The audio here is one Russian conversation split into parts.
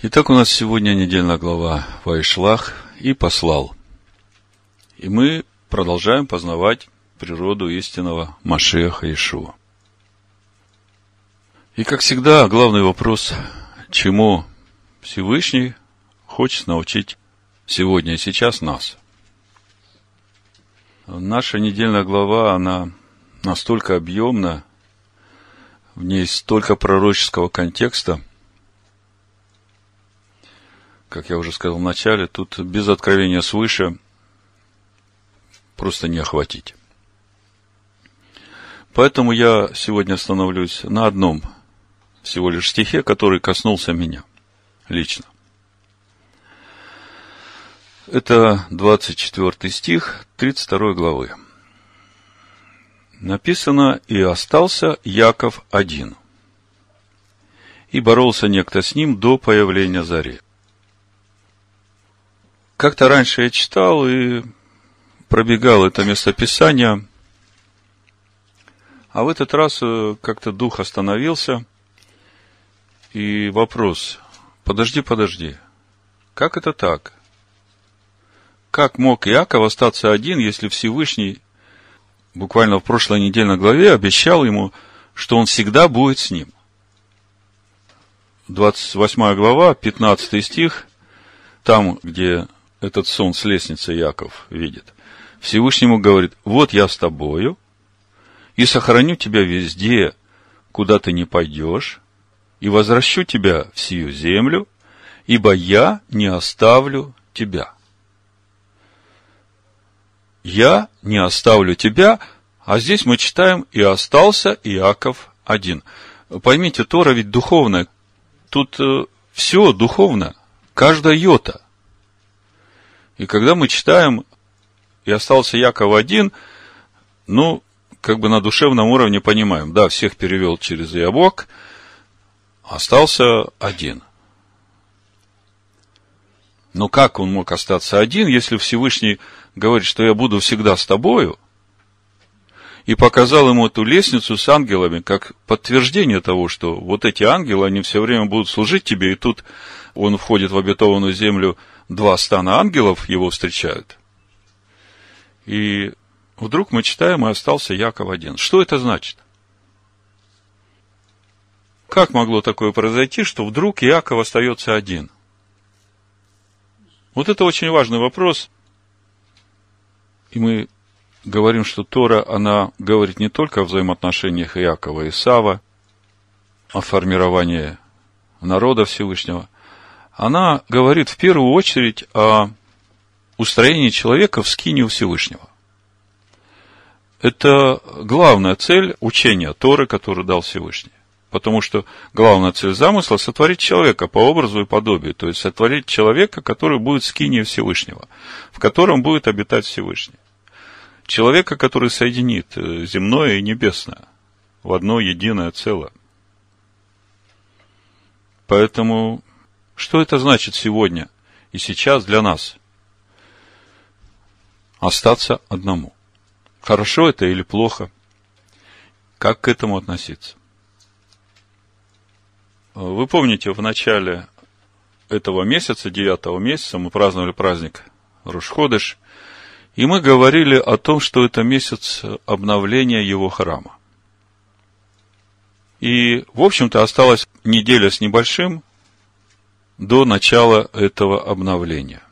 Итак, у нас сегодня недельная глава Вайшлах и послал. И мы продолжаем познавать природу истинного Машеха Ишуа. И, как всегда, главный вопрос, чему Всевышний хочет научить сегодня и сейчас нас. Наша недельная глава, она настолько объемна, в ней столько пророческого контекста, как я уже сказал в начале, тут без откровения свыше просто не охватить. Поэтому я сегодня остановлюсь на одном всего лишь стихе, который коснулся меня лично. Это 24 стих 32 главы. Написано, и остался Яков один. И боролся некто с ним до появления зари. Как-то раньше я читал и пробегал это местописание, а в этот раз э, как-то дух остановился, и вопрос, подожди, подожди, как это так? Как мог Иаков остаться один, если Всевышний буквально в прошлой недельной главе обещал ему, что он всегда будет с ним? 28 глава, 15 стих, там, где этот сон с лестницы Яков видит. Всевышнему говорит, вот я с тобою, и сохраню тебя везде, куда ты не пойдешь, и возвращу тебя в сию землю, ибо я не оставлю тебя. Я не оставлю тебя, а здесь мы читаем, и остался Иаков один. Поймите, Тора ведь духовная. Тут э, все духовно, каждая йота – и когда мы читаем, и остался Яков один, ну, как бы на душевном уровне понимаем, да, всех перевел через Ябок, остался один. Но как он мог остаться один, если Всевышний говорит, что я буду всегда с тобою, и показал ему эту лестницу с ангелами, как подтверждение того, что вот эти ангелы, они все время будут служить тебе, и тут он входит в обетованную землю два стана ангелов его встречают. И вдруг мы читаем, и остался Яков один. Что это значит? Как могло такое произойти, что вдруг Яков остается один? Вот это очень важный вопрос. И мы говорим, что Тора, она говорит не только о взаимоотношениях Иакова и Сава, о формировании народа Всевышнего – она говорит в первую очередь о устроении человека в скинию Всевышнего. Это главная цель учения Торы, которую дал Всевышний. Потому что главная цель замысла – сотворить человека по образу и подобию. То есть, сотворить человека, который будет скинией Всевышнего, в котором будет обитать Всевышний. Человека, который соединит э, земное и небесное в одно единое целое. Поэтому что это значит сегодня и сейчас для нас? Остаться одному. Хорошо это или плохо? Как к этому относиться? Вы помните, в начале этого месяца, девятого месяца, мы праздновали праздник Рушходыш, и мы говорили о том, что это месяц обновления его храма. И, в общем-то, осталась неделя с небольшим, до начала этого обновления.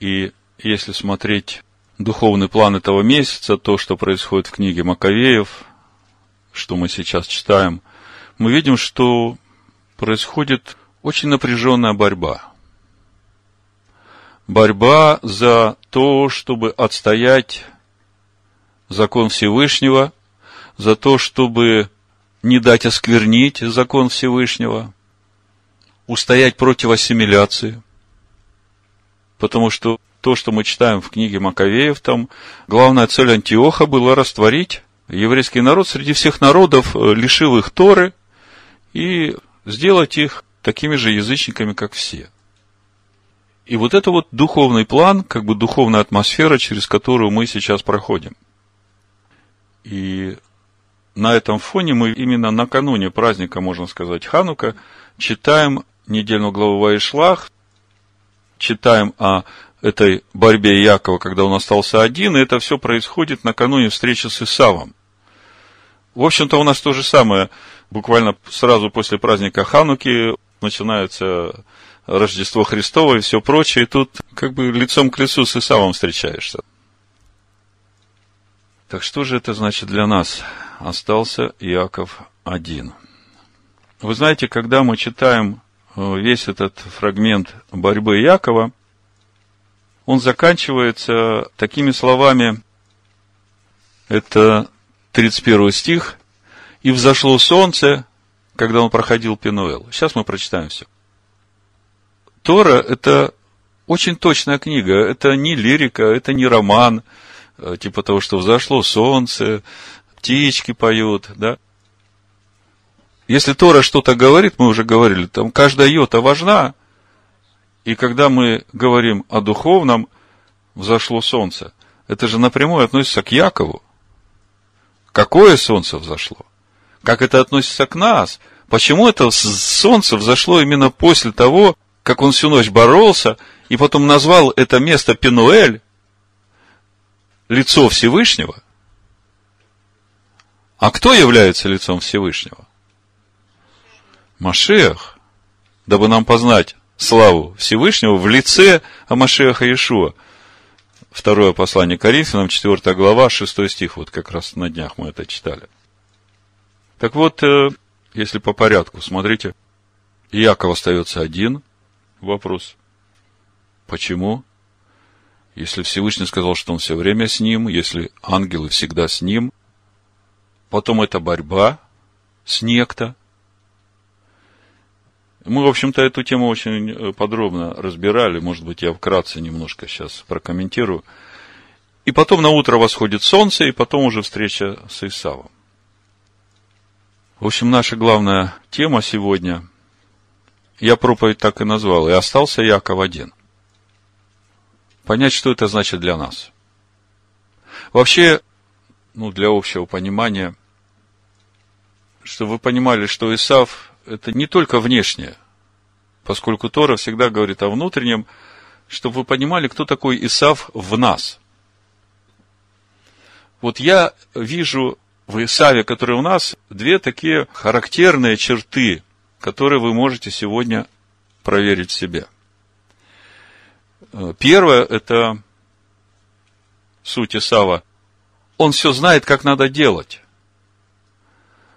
И если смотреть духовный план этого месяца, то, что происходит в книге Маковеев, что мы сейчас читаем, мы видим, что происходит очень напряженная борьба. Борьба за то, чтобы отстоять закон Всевышнего, за то, чтобы не дать осквернить закон Всевышнего, устоять против ассимиляции. Потому что то, что мы читаем в книге Маковеев, там главная цель Антиоха была растворить еврейский народ среди всех народов, э, лишив их Торы и сделать их такими же язычниками, как все. И вот это вот духовный план, как бы духовная атмосфера, через которую мы сейчас проходим. И на этом фоне мы именно накануне праздника, можно сказать, Ханука, читаем недельную главу Ваишлах, читаем о этой борьбе Якова, когда он остался один, и это все происходит накануне встречи с Исавом. В общем-то, у нас то же самое. Буквально сразу после праздника Хануки начинается Рождество Христово и все прочее. И тут как бы лицом к лицу с Исавом встречаешься. Так что же это значит для нас? Остался Иаков один. Вы знаете, когда мы читаем весь этот фрагмент борьбы Якова, он заканчивается такими словами, это 31 стих, «И взошло солнце, когда он проходил Пенуэл». Сейчас мы прочитаем все. Тора – это очень точная книга, это не лирика, это не роман, э, типа того, что взошло солнце, птички поют, да. Если Тора что-то говорит, мы уже говорили, там каждая йота важна, и когда мы говорим о духовном, взошло солнце, это же напрямую относится к Якову. Какое солнце взошло? Как это относится к нас? Почему это солнце взошло именно после того, как он всю ночь боролся, и потом назвал это место Пенуэль, лицо Всевышнего? А кто является лицом Всевышнего? Машех, дабы нам познать славу Всевышнего в лице Амашеха Иешуа. Второе послание Коринфянам, 4 глава, 6 стих. Вот как раз на днях мы это читали. Так вот, э, если по порядку, смотрите, Яков остается один. Вопрос. Почему? Если Всевышний сказал, что он все время с ним, если ангелы всегда с ним, потом это борьба с некто – мы, в общем-то, эту тему очень э, подробно разбирали. Может быть, я вкратце немножко сейчас прокомментирую. И потом на утро восходит солнце, и потом уже встреча с Исавом. В общем, наша главная тема сегодня, я проповедь так и назвал, и остался Яков один. Понять, что это значит для нас. Вообще, ну, для общего понимания, чтобы вы понимали, что Исав это не только внешнее, поскольку Тора всегда говорит о внутреннем, чтобы вы понимали, кто такой Исав в нас. Вот я вижу в Исаве, который у нас, две такие характерные черты, которые вы можете сегодня проверить в себе. Первое – это суть Исава. Он все знает, как надо делать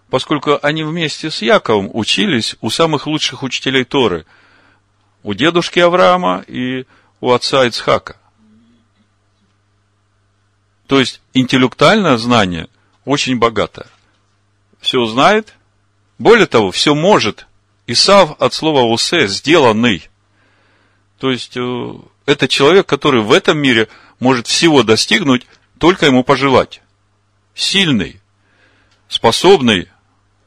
поскольку они вместе с Яковом учились у самых лучших учителей Торы, у дедушки Авраама и у отца Ицхака. То есть интеллектуальное знание очень богатое. Все знает, более того, все может. Исав от слова усе сделанный. То есть э, это человек, который в этом мире может всего достигнуть, только ему пожелать. Сильный, способный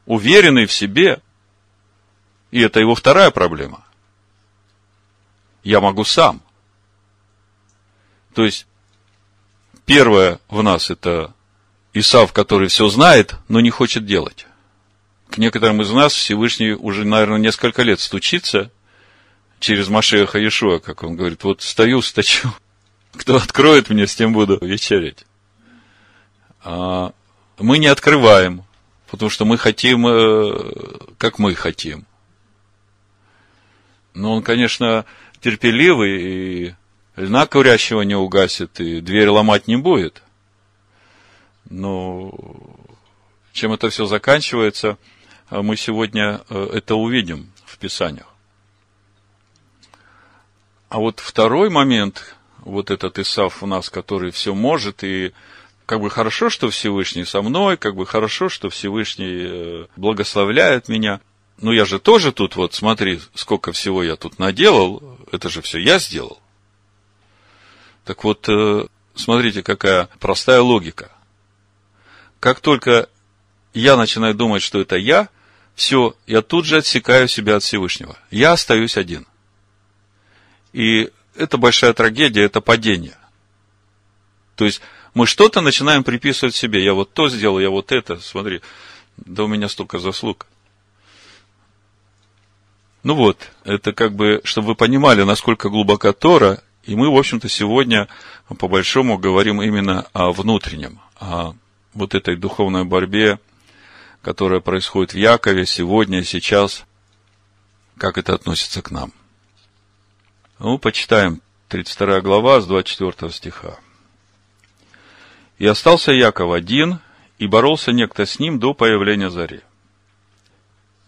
уверенный в себе. И это его вторая проблема. Я могу сам. То есть, первое в нас это Исав, который все знает, но не хочет делать. К некоторым из нас Всевышний уже, наверное, несколько лет стучится через Машеха Иешуа, как он говорит, вот стою, стачу, кто откроет мне, с тем буду вечерять. А мы не открываем, потому что мы хотим, э, как мы хотим. Но он, конечно, терпеливый, и льна курящего не угасит, и дверь ломать не будет. Но чем это все заканчивается, мы сегодня э, это увидим в Писаниях. А вот второй момент, вот этот Исав у нас, который все может и как бы хорошо, что Всевышний со мной, как бы хорошо, что Всевышний э, благословляет меня. Но я же тоже тут, вот смотри, сколько всего я тут наделал, это же все я сделал. Так вот, э, смотрите, какая простая логика. Как только я начинаю думать, что это я, все, я тут же отсекаю себя от Всевышнего. Я остаюсь один. И это большая трагедия, это падение. То есть, мы что-то начинаем приписывать себе. Я вот то сделал, я вот это, смотри, да у меня столько заслуг. Ну вот, это как бы, чтобы вы понимали, насколько глубока Тора, и мы, в общем-то, сегодня по большому говорим именно о внутреннем, о вот этой духовной борьбе, которая происходит в Якове сегодня, сейчас, как это относится к нам. Ну, почитаем 32 глава с 24 стиха. «И остался Яков один, и боролся некто с ним до появления зари».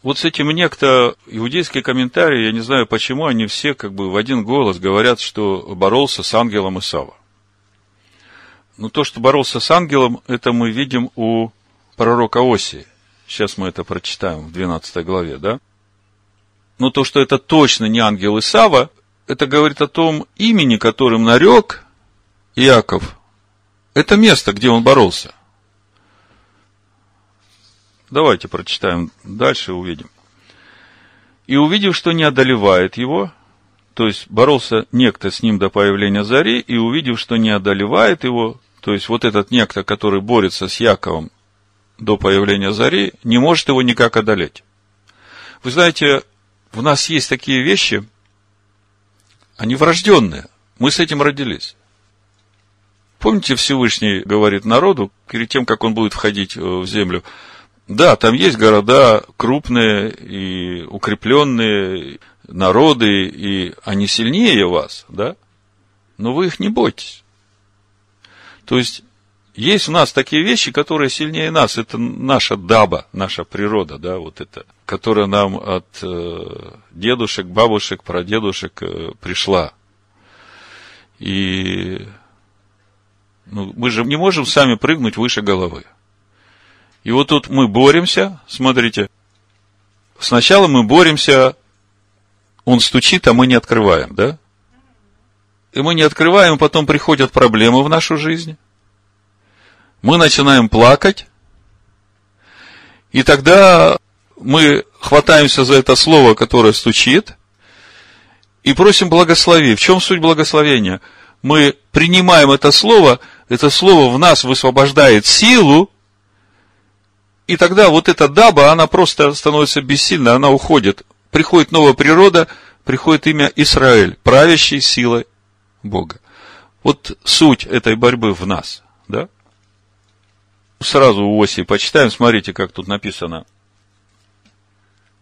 Вот с этим некто иудейские комментарии, я не знаю почему, они все как бы в один голос говорят, что боролся с ангелом Исава. Но то, что боролся с ангелом, это мы видим у пророка Оси. Сейчас мы это прочитаем в 12 главе, да? Но то, что это точно не ангел Исава, это говорит о том имени, которым нарек Иаков. Это место, где он боролся – Давайте прочитаем дальше, увидим. И увидев, что не одолевает его, то есть боролся некто с ним до появления зари, и увидев, что не одолевает его, то есть вот этот некто, который борется с Яковом до появления зари, не может его никак одолеть. Вы знаете, в нас есть такие вещи, они врожденные. Мы с этим родились. Помните, Всевышний говорит народу, перед тем, как он будет входить в землю, да, там есть города крупные и укрепленные, народы, и они сильнее вас, да? Но вы их не бойтесь. То есть, есть у нас такие вещи, которые сильнее нас. Это наша даба, наша природа, да, вот это, которая нам от э, дедушек, бабушек, прадедушек э, пришла. И ну, мы же не можем сами прыгнуть выше головы. И вот тут мы боремся, смотрите, сначала мы боремся, он стучит, а мы не открываем, да? И мы не открываем, потом приходят проблемы в нашу жизнь. Мы начинаем плакать. И тогда мы хватаемся за это слово, которое стучит, и просим благослови. В чем суть благословения? Мы принимаем это слово, это слово в нас высвобождает силу, и тогда вот эта даба, она просто становится бессильна, она уходит. Приходит новая природа, приходит имя Израиль, правящий силой Бога. Вот суть этой борьбы в нас, да? Сразу у оси почитаем, смотрите, как тут написано.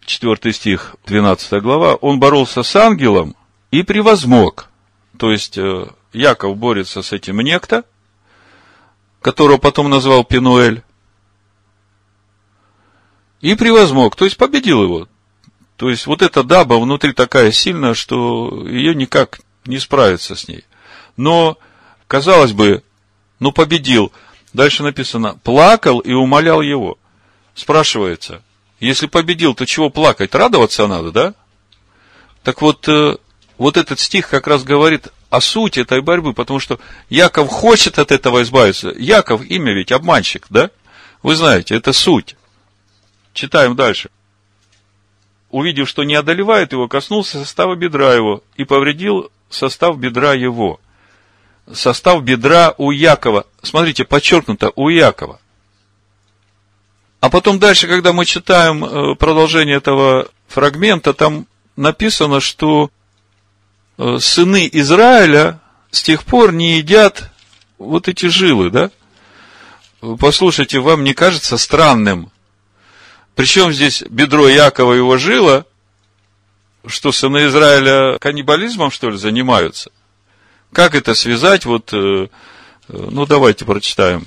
Четвертый стих, 12 глава. Он боролся с ангелом и превозмог. То есть, э, Яков борется с этим некто, которого потом назвал Пинуэль, и превозмог, то есть победил его. То есть вот эта даба внутри такая сильная, что ее никак не справиться с ней. Но, казалось бы, ну победил. Дальше написано, плакал и умолял его. Спрашивается, если победил, то чего плакать? Радоваться надо, да? Так вот, э, вот этот стих как раз говорит о сути этой борьбы, потому что Яков хочет от этого избавиться. Яков имя ведь обманщик, да? Вы знаете, это суть. Читаем дальше. Увидев, что не одолевает его, коснулся состава бедра его и повредил состав бедра его. Состав бедра у Якова. Смотрите, подчеркнуто, у Якова. А потом дальше, когда мы читаем э, продолжение этого фрагмента, там написано, что сыны Израиля с тех пор не едят вот эти жилы, да? Послушайте, вам не кажется странным, причем здесь бедро Якова его жило, что сыны Израиля каннибализмом, что ли, занимаются? Как это связать? Вот, э, ну, давайте прочитаем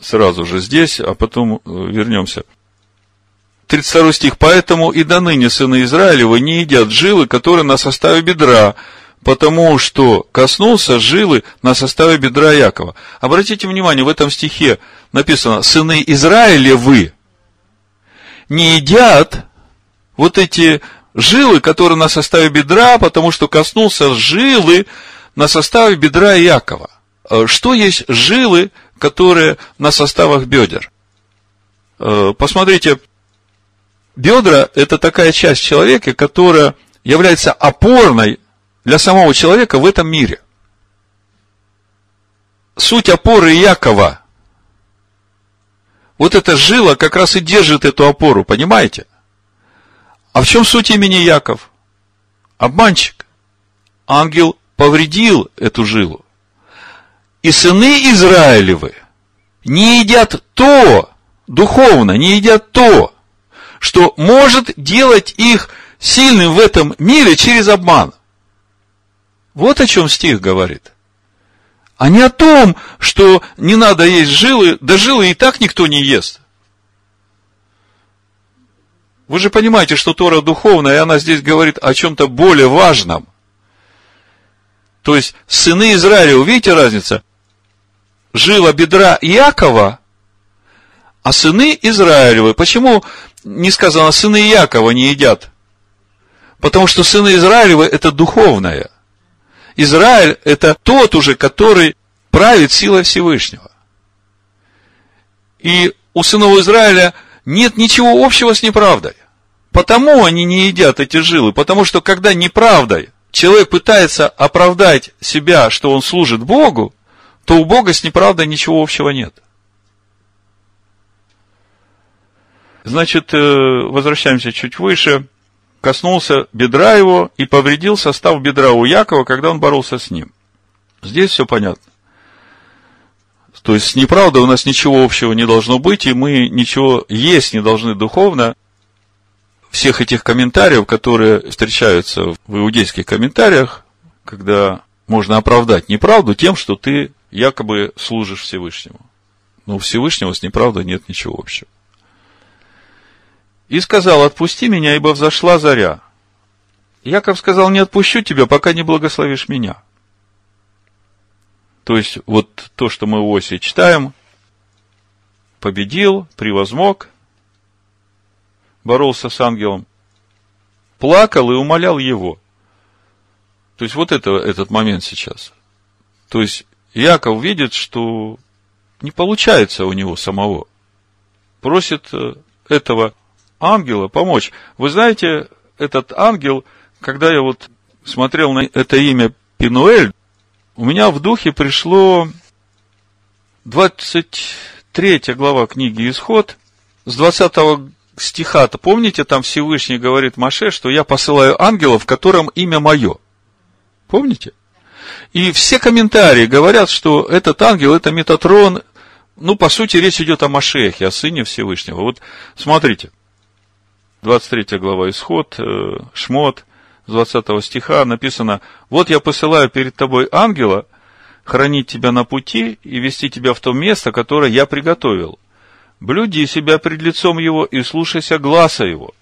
сразу же здесь, а потом э, вернемся. 32 стих. «Поэтому и до ныне сыны Израилева не едят жилы, которые на составе бедра, потому что коснулся жилы на составе бедра Якова». Обратите внимание, в этом стихе написано «сыны Израилевы», не едят вот эти жилы, которые на составе бедра, потому что коснулся жилы на составе бедра Якова. Э, что есть жилы, которые на составах бедер? Э, посмотрите, бедра – это такая часть человека, которая является опорной для самого человека в этом мире. Суть опоры Якова вот эта жила как раз и держит эту опору, понимаете? А в чем суть имени Яков? обманщик. Ангел повредил эту жилу. И сыны Израилевы не едят то, духовно, не едят то, что может делать их сильным в этом мире через обман. Вот о чем стих говорит. А не о том, что не надо есть жилы, да жилы и так никто не ест. Вы же понимаете, что Тора духовная, и она здесь говорит о чем-то более важном. То есть, сыны Израиля, увидите разница? Жила бедра Иакова, а сыны Израилевы. Почему не сказано, сыны Иакова не едят? Потому что сыны Израилевы – это духовное. Израиль – это тот уже, который правит силой Всевышнего. И у сынов Израиля нет ничего общего с неправдой. Потому они не едят эти жилы, потому что когда неправдой человек пытается оправдать себя, что он служит Богу, то у Бога с неправдой ничего общего нет. Значит, э, возвращаемся чуть выше. Коснулся бедра его и повредил состав бедра у Якова, когда он боролся с ним. Здесь все понятно. То есть с неправдой у нас ничего общего не должно быть, и мы ничего есть не должны духовно, всех этих комментариев, которые встречаются в иудейских комментариях, когда можно оправдать неправду тем, что ты якобы служишь Всевышнему. Но у Всевышнего с неправдой нет ничего общего. И сказал, отпусти меня, ибо взошла заря. Яков сказал, не отпущу тебя, пока не благословишь меня. То есть, вот то, что мы в Осе читаем, победил, превозмог, боролся с ангелом, плакал и умолял его. То есть, вот это, этот момент сейчас. То есть, Яков видит, что не получается у него самого. Просит э, этого ангела помочь. Вы знаете, этот ангел, когда я вот смотрел на это имя Пинуэль, у меня в духе пришло 23 глава книги Исход, с 20 стиха-то, помните, там Всевышний говорит Маше, что я посылаю ангелов, в котором имя мое. Помните? И все комментарии говорят, что этот ангел, это Метатрон, ну, по сути, речь идет о Машехе, о Сыне Всевышнего. Вот смотрите, 23 глава Исход, э, Шмот, с 20 стиха написано, «Вот я посылаю перед тобой ангела, хранить тебя на пути и вести тебя в то место, которое я приготовил. Блюди себя пред лицом его и слушайся гласа его.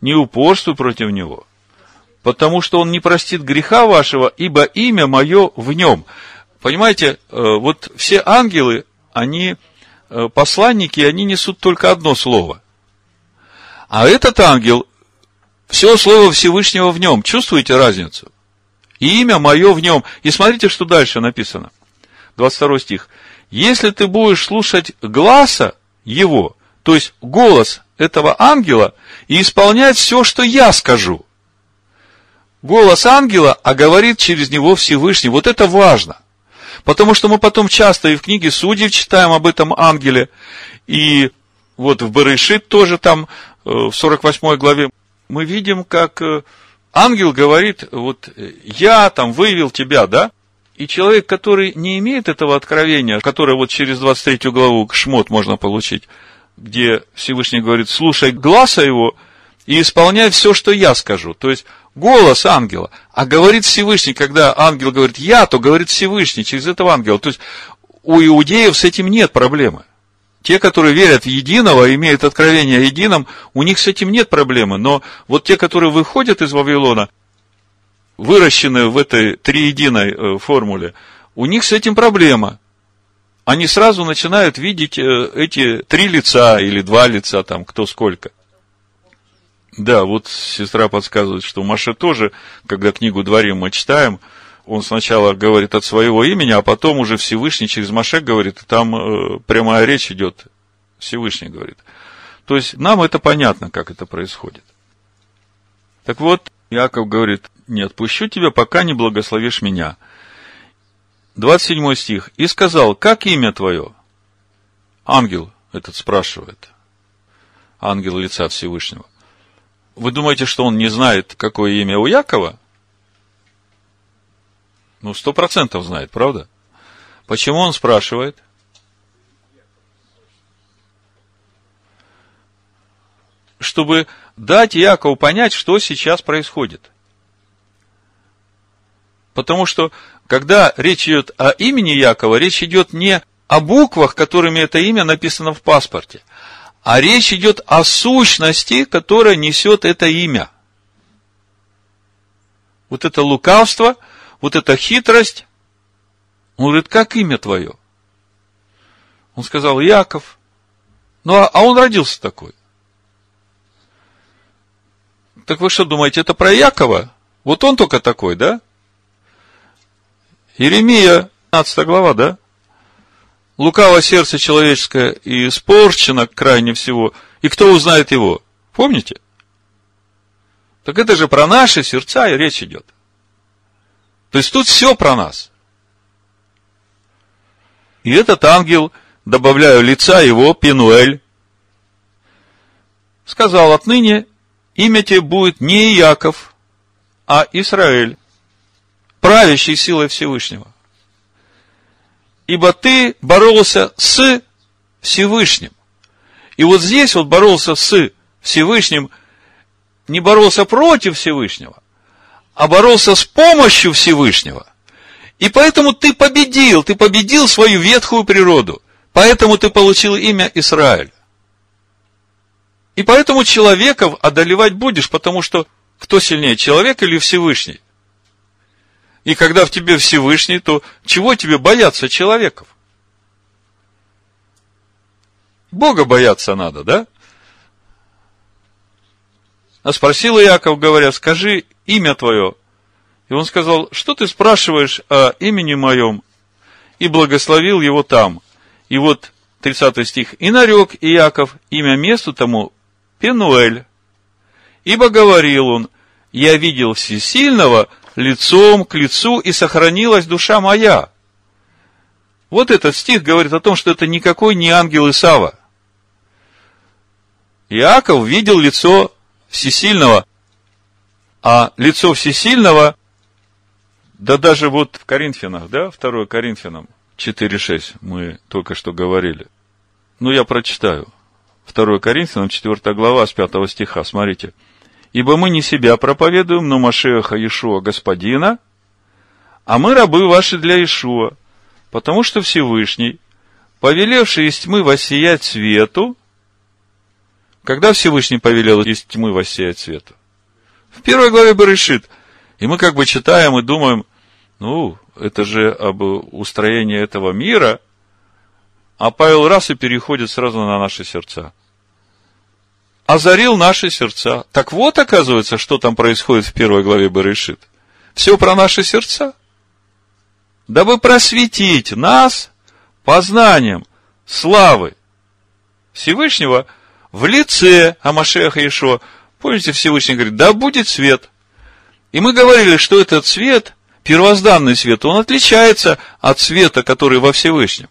Не упорствуй против него, потому что он не простит греха вашего, ибо имя мое в нем. Понимаете, э, вот все ангелы, они э, посланники, они несут только одно слово. А этот ангел, все слово Всевышнего в нем. Чувствуете разницу? И имя мое в нем. И смотрите, что дальше написано. 22 стих. Если ты будешь слушать гласа его, то есть голос этого ангела, и исполнять все, что я скажу. Голос ангела, а говорит через него Всевышний. Вот это важно. Потому что мы потом часто и в книге Судей читаем об этом ангеле, и вот в Барышит тоже там, в 48 главе, мы видим, как э, ангел говорит, вот я там вывел тебя, да? И человек, который не имеет этого откровения, которое вот через 23 главу Шмот можно получить, где Всевышний говорит, слушай глаза его и исполняй все, что я скажу. То есть, голос ангела. А говорит Всевышний, когда ангел говорит я, то говорит Всевышний через этого ангела. То есть, у иудеев с этим нет проблемы. Те, которые верят в единого, имеют откровение о едином, у них с этим нет проблемы. Но вот те, которые выходят из Вавилона, выращенные в этой триединой э, формуле, у них с этим проблема. Они сразу начинают видеть э, эти три лица или два лица, там, кто сколько. Да, вот сестра подсказывает, что Маша тоже, когда книгу «Дворим» мы читаем, он сначала говорит от своего имени, а потом уже Всевышний через Маше говорит, и там э, прямая речь идет, Всевышний говорит. То есть нам это понятно, как это происходит. Так вот, Яков говорит, не отпущу тебя, пока не благословишь меня. 27 стих. И сказал, как имя твое? Ангел этот спрашивает. Ангел лица Всевышнего. Вы думаете, что он не знает, какое имя у Якова? Ну, сто процентов знает, правда? Почему он спрашивает? Чтобы дать Якову понять, что сейчас происходит. Потому что, когда речь идет о имени Якова, речь идет не о буквах, которыми это имя написано в паспорте, а речь идет о сущности, которая несет это имя. Вот это лукавство, вот эта хитрость. Он говорит, как имя твое? Он сказал, Яков. Ну, а, а он родился такой. Так вы что думаете, это про Якова? Вот он только такой, да? Иеремия, 15 глава, да? Лукаво сердце человеческое и испорчено крайне всего. И кто узнает его? Помните? Так это же про наши сердца и речь идет. То есть тут все про нас. И этот ангел, добавляю лица его, Пинуэль, сказал, отныне имя тебе будет не Яков, а Израиль правящей силой Всевышнего. Ибо ты боролся с Всевышним. И вот здесь вот боролся с Всевышним, не боролся против Всевышнего, а боролся с помощью Всевышнего. И поэтому ты победил, ты победил свою ветхую природу. Поэтому ты получил имя Израиль. И поэтому человеков одолевать будешь, потому что кто сильнее, человек или Всевышний? И когда в тебе Всевышний, то чего тебе бояться человеков? Бога бояться надо, да? А спросил Иаков, говоря, скажи имя твое. И он сказал, что ты спрашиваешь о имени моем? И благословил его там. И вот 30 стих. И нарек Иаков имя месту тому Пенуэль. Ибо говорил он, я видел всесильного лицом к лицу, и сохранилась душа моя. Вот этот стих говорит о том, что это никакой не ангел Исава. Иаков видел лицо всесильного, а лицо всесильного, да даже вот в Коринфянах, да, 2 Коринфянам 4.6 мы только что говорили. Ну, я прочитаю. 2 Коринфянам 4 глава с 5 стиха, смотрите. Ибо мы не себя проповедуем, но Машеха Иешуа Господина, а мы рабы ваши для Иешуа, потому что Всевышний, повелевший из тьмы воссиять свету, когда Всевышний повелел из тьмы воссиять свету? В первой главе Берешит. И мы как бы читаем и думаем, ну, это же об устроении этого мира, а Павел раз и переходит сразу на наши сердца – озарил наши сердца. Так вот, оказывается, что там происходит в первой главе Берешит. Все про наши сердца. Дабы просветить нас познанием славы Всевышнего в лице Амашеха Ишо. Помните, Всевышний говорит, да будет свет. И мы говорили, что этот свет, первозданный свет, он отличается от света, который во Всевышнем.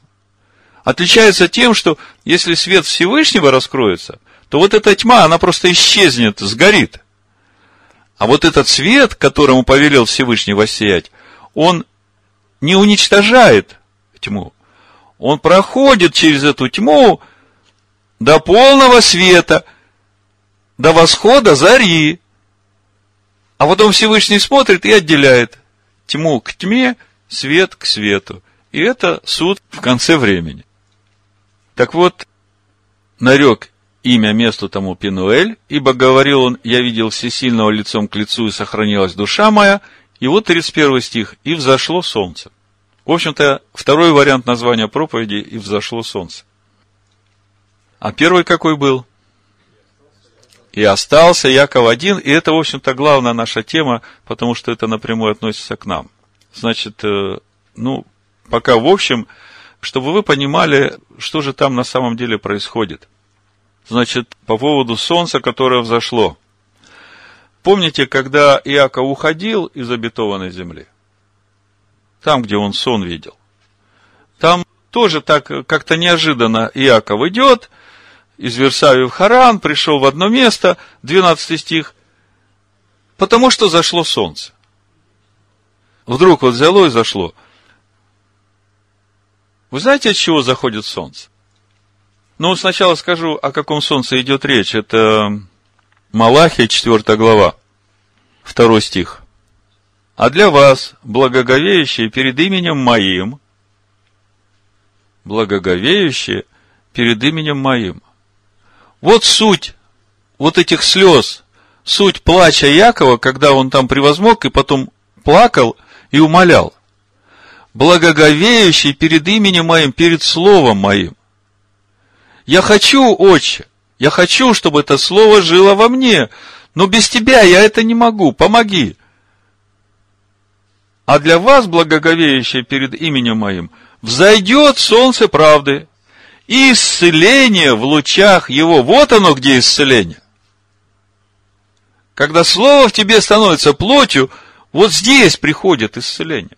Отличается тем, что если свет Всевышнего раскроется – то вот эта тьма, она просто исчезнет, сгорит. А вот этот свет, которому повелел Всевышний воссиять, он не уничтожает тьму. Он проходит через эту тьму до полного света, до восхода зари. А потом Всевышний смотрит и отделяет тьму к тьме, свет к свету. И это суд в конце времени. Так вот, нарек имя месту тому Пинуэль, ибо говорил он, я видел всесильного лицом к лицу, и сохранилась душа моя. И вот 31 стих, и взошло солнце. В общем-то, второй вариант названия проповеди, и взошло солнце. А первый какой был? И остался Яков один, и это, в общем-то, главная наша тема, потому что это напрямую относится к нам. Значит, э, ну, пока в общем, чтобы вы понимали, что же там на самом деле происходит. Значит, по поводу солнца, которое взошло. Помните, когда Иаков уходил из обетованной земли? Там, где он сон видел. Там тоже так как-то неожиданно Иаков идет из Версавии в Харан, пришел в одно место, 12 стих, потому что зашло солнце. вдруг вот взяло и зашло. Вы знаете, от чего заходит солнце? Ну, сначала скажу, о каком солнце идет речь. Это Малахия, 4 глава, 2 стих. А для вас, благоговеющие перед именем моим, благоговеющие перед именем моим. Вот суть вот этих слез, суть плача Якова, когда он там превозмог и потом плакал и умолял. Благоговеющий перед именем моим, перед словом моим. Я хочу, отче, я хочу, чтобы это слово жило во мне, но без тебя я это не могу, помоги. А для вас, благоговеющие перед именем моим, взойдет солнце правды, и исцеление в лучах его. Вот оно, где исцеление. Когда слово в тебе становится плотью, вот здесь приходит исцеление.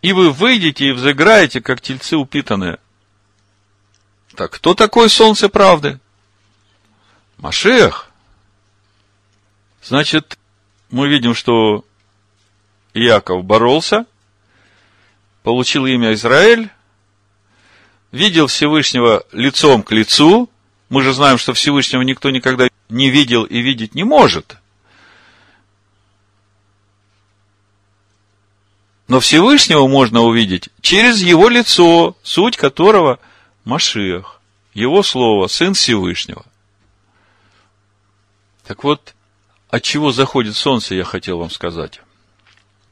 И вы выйдете и взыграете, как тельцы упитанные. Так, кто такой солнце правды? Машех. Значит, мы видим, что Иаков боролся, получил имя Израиль, видел Всевышнего лицом к лицу. Мы же знаем, что Всевышнего никто никогда не видел и видеть не может. Но Всевышнего можно увидеть через его лицо, суть которого Машиах, его слово, Сын Всевышнего. Так вот, от чего заходит солнце, я хотел вам сказать.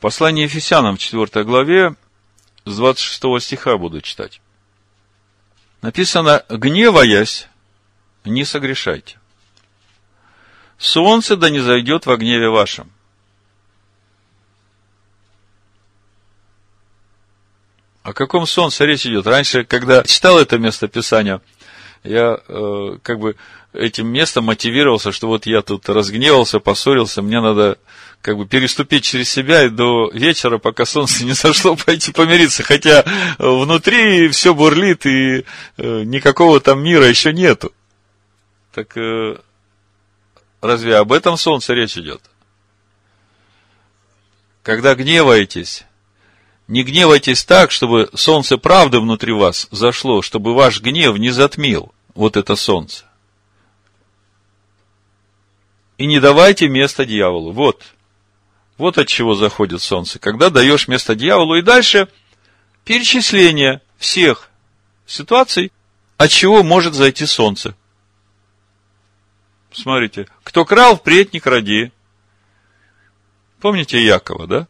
Послание Ефесянам в 4 главе, с 26 стиха буду читать. Написано, гневаясь, не согрешайте. Солнце да не зайдет во гневе вашем. О каком солнце речь идет? Раньше, когда читал это место Писания, я э, как бы этим местом мотивировался, что вот я тут разгневался, поссорился, мне надо как бы переступить через себя и до вечера, пока солнце не зашло, пойти помириться. Хотя внутри все бурлит, и э, никакого там мира еще нету. Так э, разве об этом солнце речь идет? Когда гневаетесь, не гневайтесь так, чтобы солнце правды внутри вас зашло, чтобы ваш гнев не затмил вот это солнце. И не давайте место дьяволу. Вот. Вот от чего заходит солнце. Когда даешь место дьяволу. И дальше перечисление всех ситуаций, от чего может зайти солнце. Смотрите, кто крал, впредь не кради. Помните Якова, да?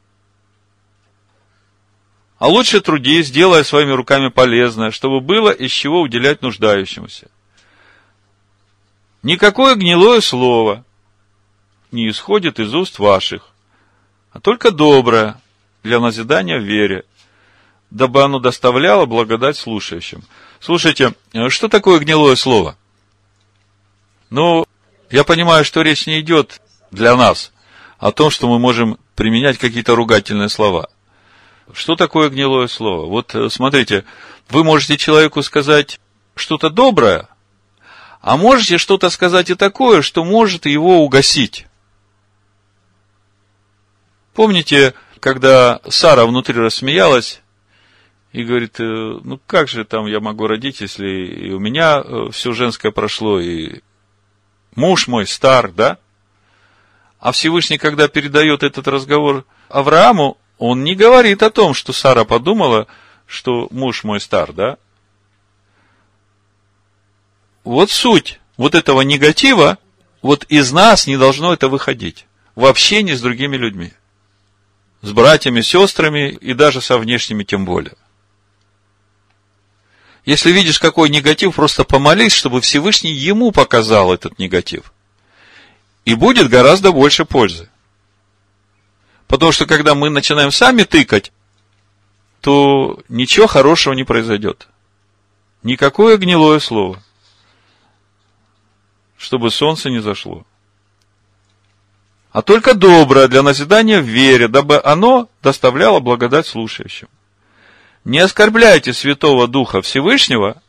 А лучше трудись, делая своими руками полезное, чтобы было из чего уделять нуждающемуся. Никакое гнилое слово не исходит из уст ваших, а только доброе для назидания в вере, дабы оно доставляло благодать слушающим. Слушайте, что такое гнилое слово? Ну, я понимаю, что речь не идет для нас о том, что мы можем применять какие-то ругательные слова. Что такое гнилое слово? Вот э, смотрите, вы можете человеку сказать что-то доброе, а можете что-то сказать и такое, что может его угасить. Помните, когда Сара внутри рассмеялась и говорит, «Э, ну как же там я могу родить, если и у меня э, все женское прошло, и муж мой стар, да? А Всевышний, когда передает этот разговор Аврааму, он не говорит о том, что Сара подумала, что муж мой стар, да? Вот суть вот этого негатива, вот из нас не должно это выходить в общении с другими людьми с братьями, сестрами и даже со внешними тем более. Если видишь какой негатив, просто помолись, чтобы Всевышний ему показал этот негатив. И будет гораздо больше пользы. Потому что когда мы начинаем сами тыкать, то ничего хорошего не произойдет. Никакое гнилое слово. Чтобы солнце не зашло а только доброе для назидания в вере, дабы оно доставляло благодать слушающим. Не оскорбляйте Святого Духа Всевышнего,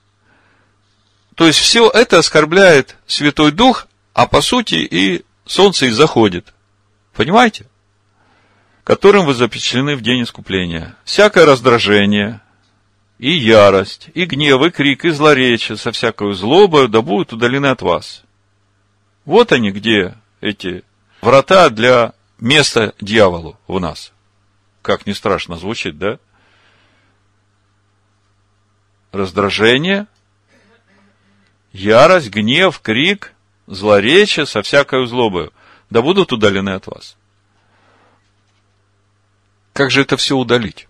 то есть все это оскорбляет Святой Дух, а по сути и солнце и заходит. Понимаете? которым вы запечатлены в день искупления. Всякое раздражение, и ярость, и гнев, и крик, и злоречие со всякой злобой да будут удалены от вас. Вот они где, эти врата для места дьяволу в нас. Как не страшно звучит, да? Раздражение, ярость, гнев, крик, злоречие со всякой злобой, да будут удалены от вас. Как же это все удалить?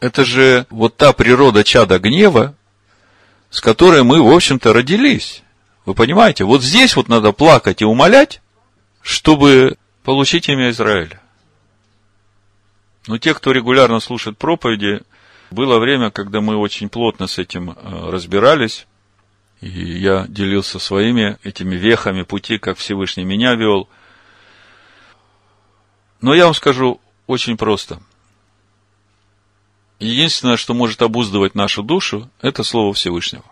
Это же вот та природа чада гнева, с которой мы, в общем-то, родились. Вы понимаете? Вот здесь вот надо плакать и умолять, чтобы получить имя Израиля. Но те, кто регулярно слушает проповеди, было время, когда мы очень плотно с этим э, разбирались, и я делился своими этими вехами пути, как Всевышний меня вел. Но я вам скажу очень просто. Единственное, что может обуздывать нашу душу, это Слово Всевышнего.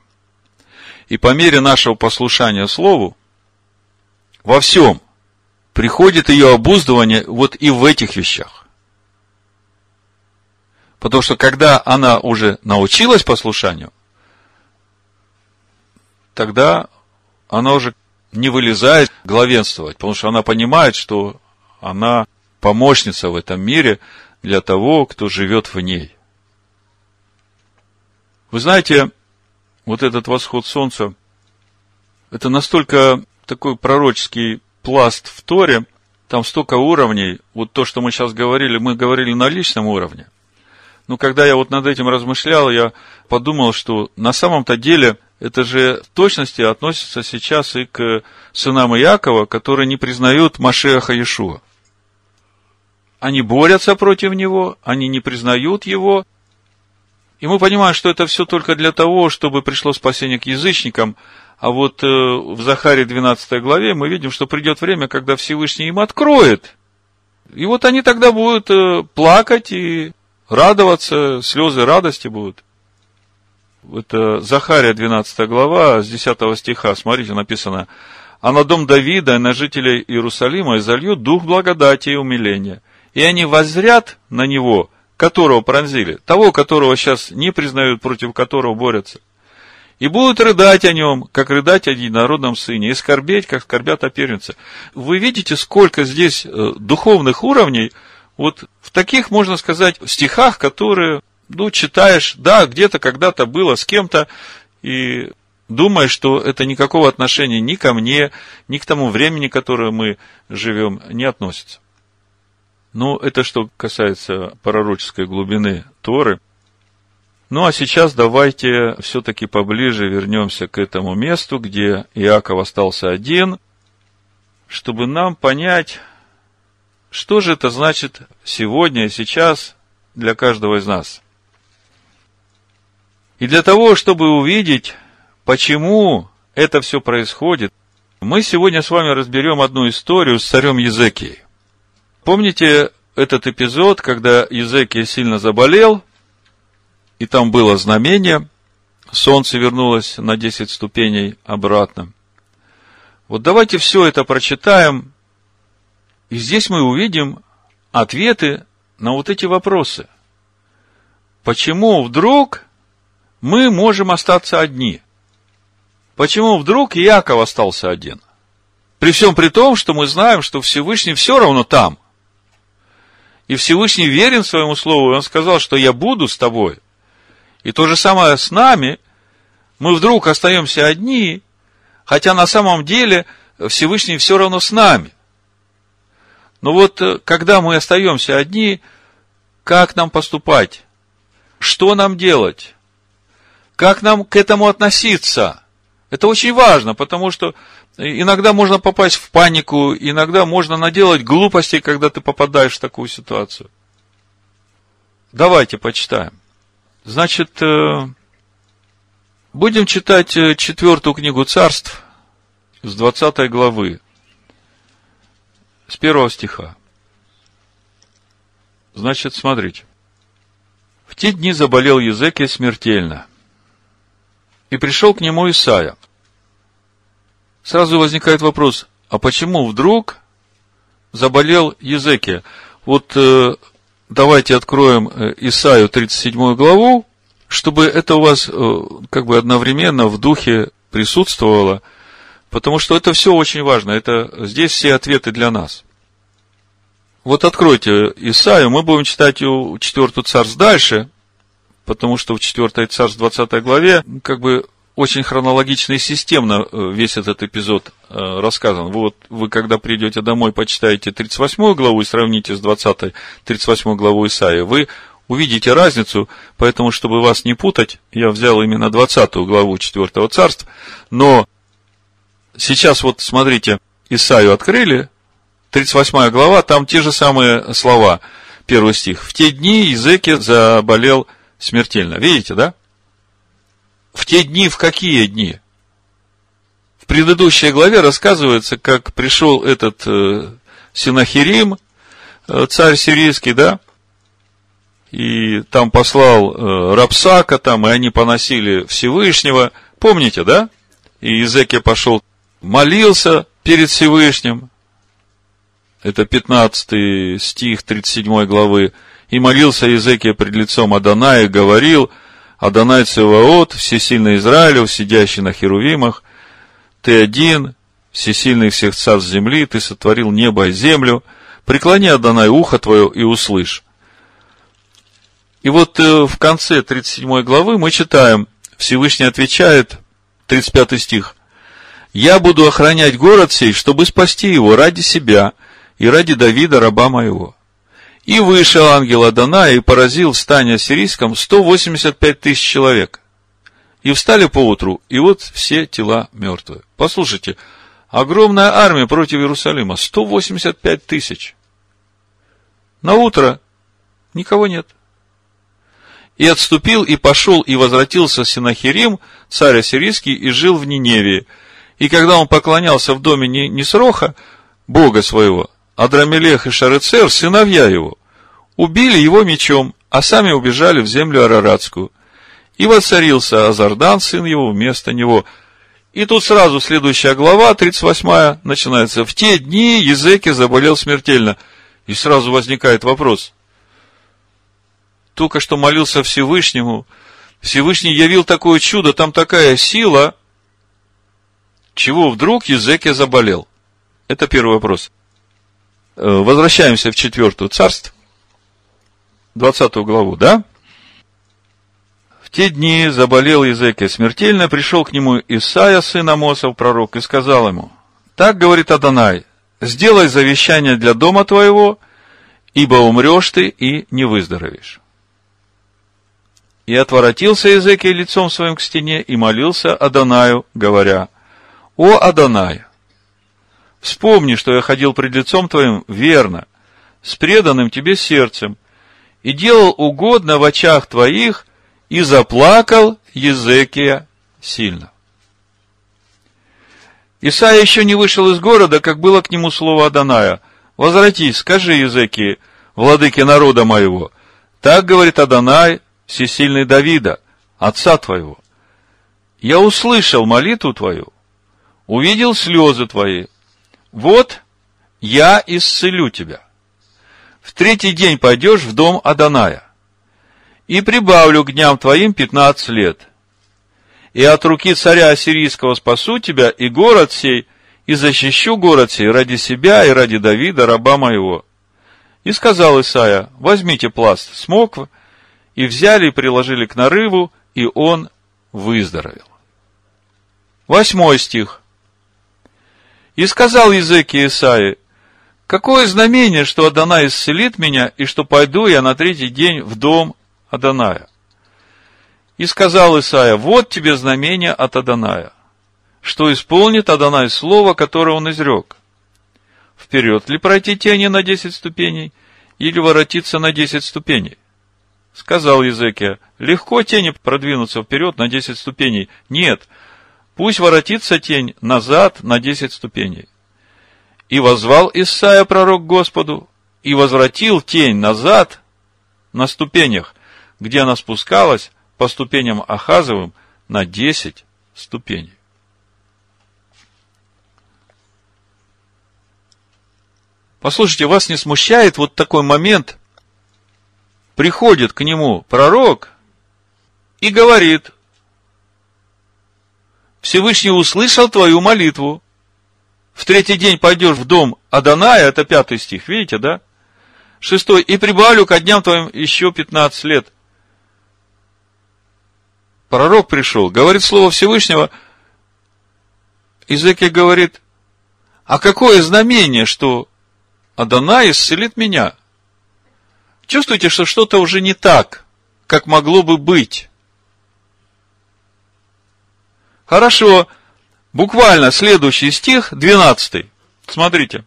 И по мере нашего послушания Слову, во всем приходит ее обуздывание вот и в этих вещах. Потому что когда она уже научилась послушанию, тогда она уже не вылезает главенствовать, потому что она понимает, что она помощница в этом мире для того, кто живет в ней. Вы знаете, вот этот восход солнца, это настолько такой пророческий пласт в Торе, там столько уровней, вот то, что мы сейчас говорили, мы говорили на личном уровне. Но когда я вот над этим размышлял, я подумал, что на самом-то деле это же в точности относится сейчас и к сынам Иакова, которые не признают Машеха Иешуа. Они борются против него, они не признают его, и мы понимаем, что это все только для того, чтобы пришло спасение к язычникам, а вот э, в Захаре 12 главе мы видим, что придет время, когда Всевышний им откроет. И вот они тогда будут э, плакать и радоваться, слезы радости будут. Это Захария 12 глава, с 10 стиха, смотрите, написано, «А на дом Давида и на жителей Иерусалима изольют дух благодати и умиления, и они воззрят на него, которого пронзили, того, которого сейчас не признают, против которого борются, и будут рыдать о нем, как рыдать о единородном сыне, и скорбеть, как скорбят о первенце». Вы видите, сколько здесь э, духовных уровней – вот в таких, можно сказать, стихах, которые, ну, читаешь, да, где-то когда-то было с кем-то, и думаешь, что это никакого отношения ни ко мне, ни к тому времени, которое мы живем, не относится. Но это что касается пророческой глубины Торы. Ну, а сейчас давайте все-таки поближе вернемся к этому месту, где Иаков остался один, чтобы нам понять, что же это значит сегодня и сейчас для каждого из нас? И для того, чтобы увидеть, почему это все происходит, мы сегодня с вами разберем одну историю с царем Езекией. Помните этот эпизод, когда Езекия сильно заболел, и там было знамение, солнце вернулось на 10 ступеней обратно. Вот давайте все это прочитаем и здесь мы увидим ответы на вот эти вопросы. Почему вдруг мы можем остаться одни? Почему вдруг Яков остался один? При всем при том, что мы знаем, что Всевышний все равно там. И Всевышний верен своему слову, и он сказал, что я буду с тобой. И то же самое с нами. Мы вдруг остаемся одни, хотя на самом деле Всевышний все равно с нами – но вот э, когда мы остаемся одни, как нам поступать? Что нам делать? Как нам к этому относиться? Это очень важно, потому что иногда можно попасть в панику, иногда можно наделать глупостей, когда ты попадаешь в такую ситуацию. Давайте почитаем. Значит, э, будем читать э, четвертую книгу царств с 20 главы с первого стиха. Значит, смотрите. В те дни заболел Езекия смертельно. И пришел к нему Исаия. Сразу возникает вопрос, а почему вдруг заболел Езекия. Вот э, давайте откроем э, Исаию 37 главу, чтобы это у вас э, как бы одновременно в духе присутствовало, потому что это все очень важно. Это здесь все ответы для нас. Вот откройте Исаию, мы будем читать у 4 царств дальше, потому что в 4 царств 20 главе как бы очень хронологично и системно э, весь этот эпизод э, рассказан. Вот вы, когда придете домой, почитаете 38 главу и сравните с 20 38 главу Исаии, вы увидите разницу, поэтому, чтобы вас не путать, я взял именно 20 главу 4 царств, но сейчас вот смотрите, Исаию открыли, 38 глава, там те же самые слова, первый стих. В те дни Языки заболел смертельно. Видите, да? В те дни, в какие дни? В предыдущей главе рассказывается, как пришел этот э, Синахирим, э, царь сирийский, да, и там послал э, Рапсака, там, и они поносили Всевышнего. Помните, да? И Езекия пошел, молился перед Всевышним. Это 15 стих 37 главы. И молился Езекия пред лицом Адана и говорил – Адонай Цеваот, всесильный Израилев, сидящий на херувимах, ты один, всесильный всех царств земли, ты сотворил небо и землю, преклони, Адонай, ухо твое и услышь. И вот э, в конце 37 главы мы читаем, Всевышний отвечает, 35 стих, «Я буду охранять город сей, чтобы спасти его ради себя и ради Давида, раба моего». И вышел ангел Адана и поразил в стане ассирийском 185 тысяч человек. И встали поутру, и вот все тела мертвые. Послушайте, огромная армия против Иерусалима, 185 тысяч. На утро никого нет. И отступил, и пошел, и возвратился Синахирим, царь ассирийский, и жил в Ниневии. И когда он поклонялся в доме Несроха, бога своего, Адрамелех и Шарецер, сыновья его, убили его мечом, а сами убежали в землю Араратскую. И воцарился Азардан, сын его, вместо него. И тут сразу следующая глава, 38 начинается. В те дни Езеки заболел смертельно. И сразу возникает вопрос. Только что молился Всевышнему. Всевышний явил такое чудо, там такая сила. Чего вдруг Езеки заболел? Это первый вопрос. Э, возвращаемся в четвертую царство, 20 главу, да? В те дни заболел Езекия смертельно, пришел к нему Исаия, сын Амосов, пророк, и сказал ему, так говорит Адонай, сделай завещание для дома твоего, ибо умрешь ты и не выздоровеешь. И отворотился Езекия лицом своим к стене и молился Адонаю, говоря, «О, Адонай, Вспомни, что я ходил пред лицом твоим верно, с преданным тебе сердцем, и делал угодно в очах твоих, и заплакал Езекия сильно. Исаия еще не вышел из города, как было к нему слово Аданая. Возвратись, скажи Езекии, владыке народа моего. Так говорит Адонай, всесильный Давида, отца твоего. Я услышал молитву твою, увидел слезы твои, вот я исцелю тебя. В третий день пойдешь в дом Аданая, и прибавлю к дням твоим пятнадцать лет. И от руки царя ассирийского спасу тебя и город сей, и защищу город сей ради себя и ради Давида, раба моего. И сказал Исаия, возьмите пласт смокв, и взяли и приложили к нарыву, и он выздоровел. Восьмой стих. И сказал Языки Исаи, какое знамение, что Адонай исцелит меня, и что пойду я на третий день в дом Адоная. И сказал Исаия, вот тебе знамение от Адоная, что исполнит Адонай слово, которое он изрек. Вперед ли пройти тени на десять ступеней, или воротиться на десять ступеней? Сказал Езекия, легко тени продвинуться вперед на десять ступеней. Нет, Пусть воротится тень назад на десять ступеней. И возвал Исаия пророк Господу, и возвратил тень назад на ступенях, где она спускалась по ступеням Ахазовым на десять ступеней. Послушайте, вас не смущает вот такой момент? Приходит к нему пророк и говорит, Всевышний услышал твою молитву. В третий день пойдешь в дом Аданая, это пятый стих, видите, да? Шестой, и прибавлю ко дням твоим еще пятнадцать лет. Пророк пришел, говорит слово Всевышнего. Изекия говорит, а какое знамение, что Адонай исцелит меня? Чувствуете, что что-то уже не так, как могло бы быть. Хорошо, буквально следующий стих, 12. Смотрите.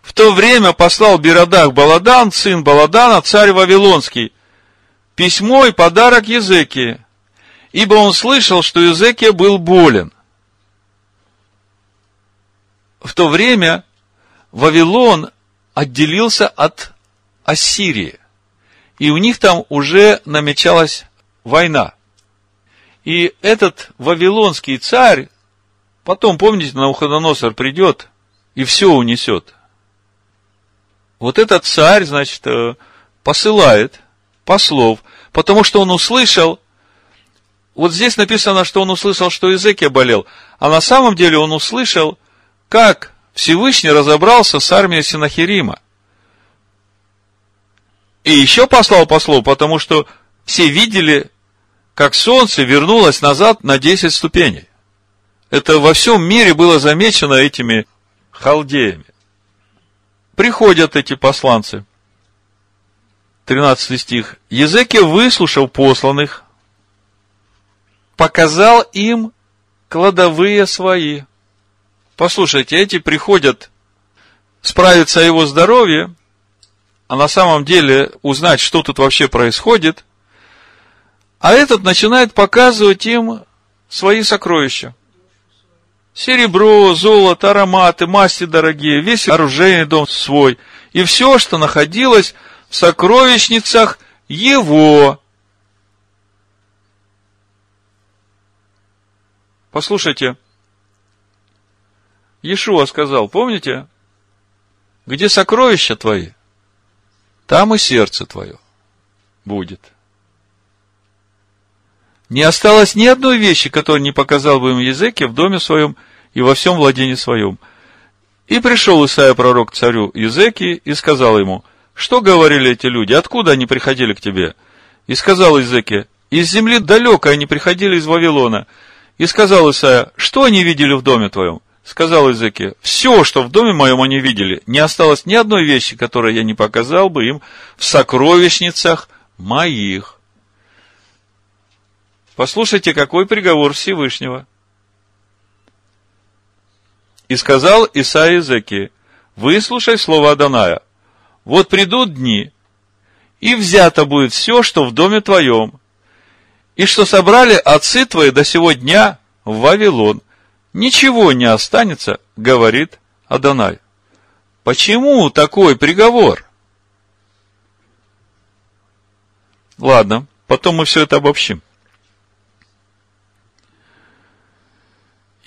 В то время послал Беродах Баладан, сын Баладана, царь Вавилонский, письмо и подарок Езекии, ибо он слышал, что Езекия был болен. В то время Вавилон отделился от Ассирии, и у них там уже намечалась война. И этот вавилонский царь, потом, помните, Навуходоносор придет и все унесет. Вот этот царь, значит, э, посылает послов, потому что он услышал, вот здесь написано, что он услышал, что Изекия болел, а на самом деле он услышал, как Всевышний разобрался с армией Синахирима. И еще послал послов, потому что все видели как солнце вернулось назад на 10 ступеней. Это во всем мире было замечено этими халдеями. Приходят эти посланцы. 13 стих. Езеки, выслушав посланных, показал им кладовые свои. Послушайте, эти приходят справиться о его здоровье, а на самом деле узнать, что тут вообще происходит, а этот начинает показывать им свои сокровища. Серебро, золото, ароматы, масти дорогие, весь оружейный дом свой. И все, что находилось в сокровищницах его. Послушайте, Иешуа сказал, помните, где сокровища твои, там и сердце твое будет. Не осталось ни одной вещи, которую не показал бы им Езеке в доме своем и во всем владении своем. И пришел Исаия пророк царю Езеки и сказал ему, что говорили эти люди, откуда они приходили к тебе? И сказал Езеки, из земли далеко они приходили из Вавилона. И сказал Исаия, что они видели в доме твоем? Сказал Езеки, все, что в доме моем они видели, не осталось ни одной вещи, которой я не показал бы им в сокровищницах моих. Послушайте, какой приговор Всевышнего. И сказал Исаия Зеки, выслушай слово Аданая. Вот придут дни, и взято будет все, что в доме твоем, и что собрали отцы твои до сего дня в Вавилон. Ничего не останется, говорит Адонай. Почему такой приговор? Ладно, потом мы все это обобщим.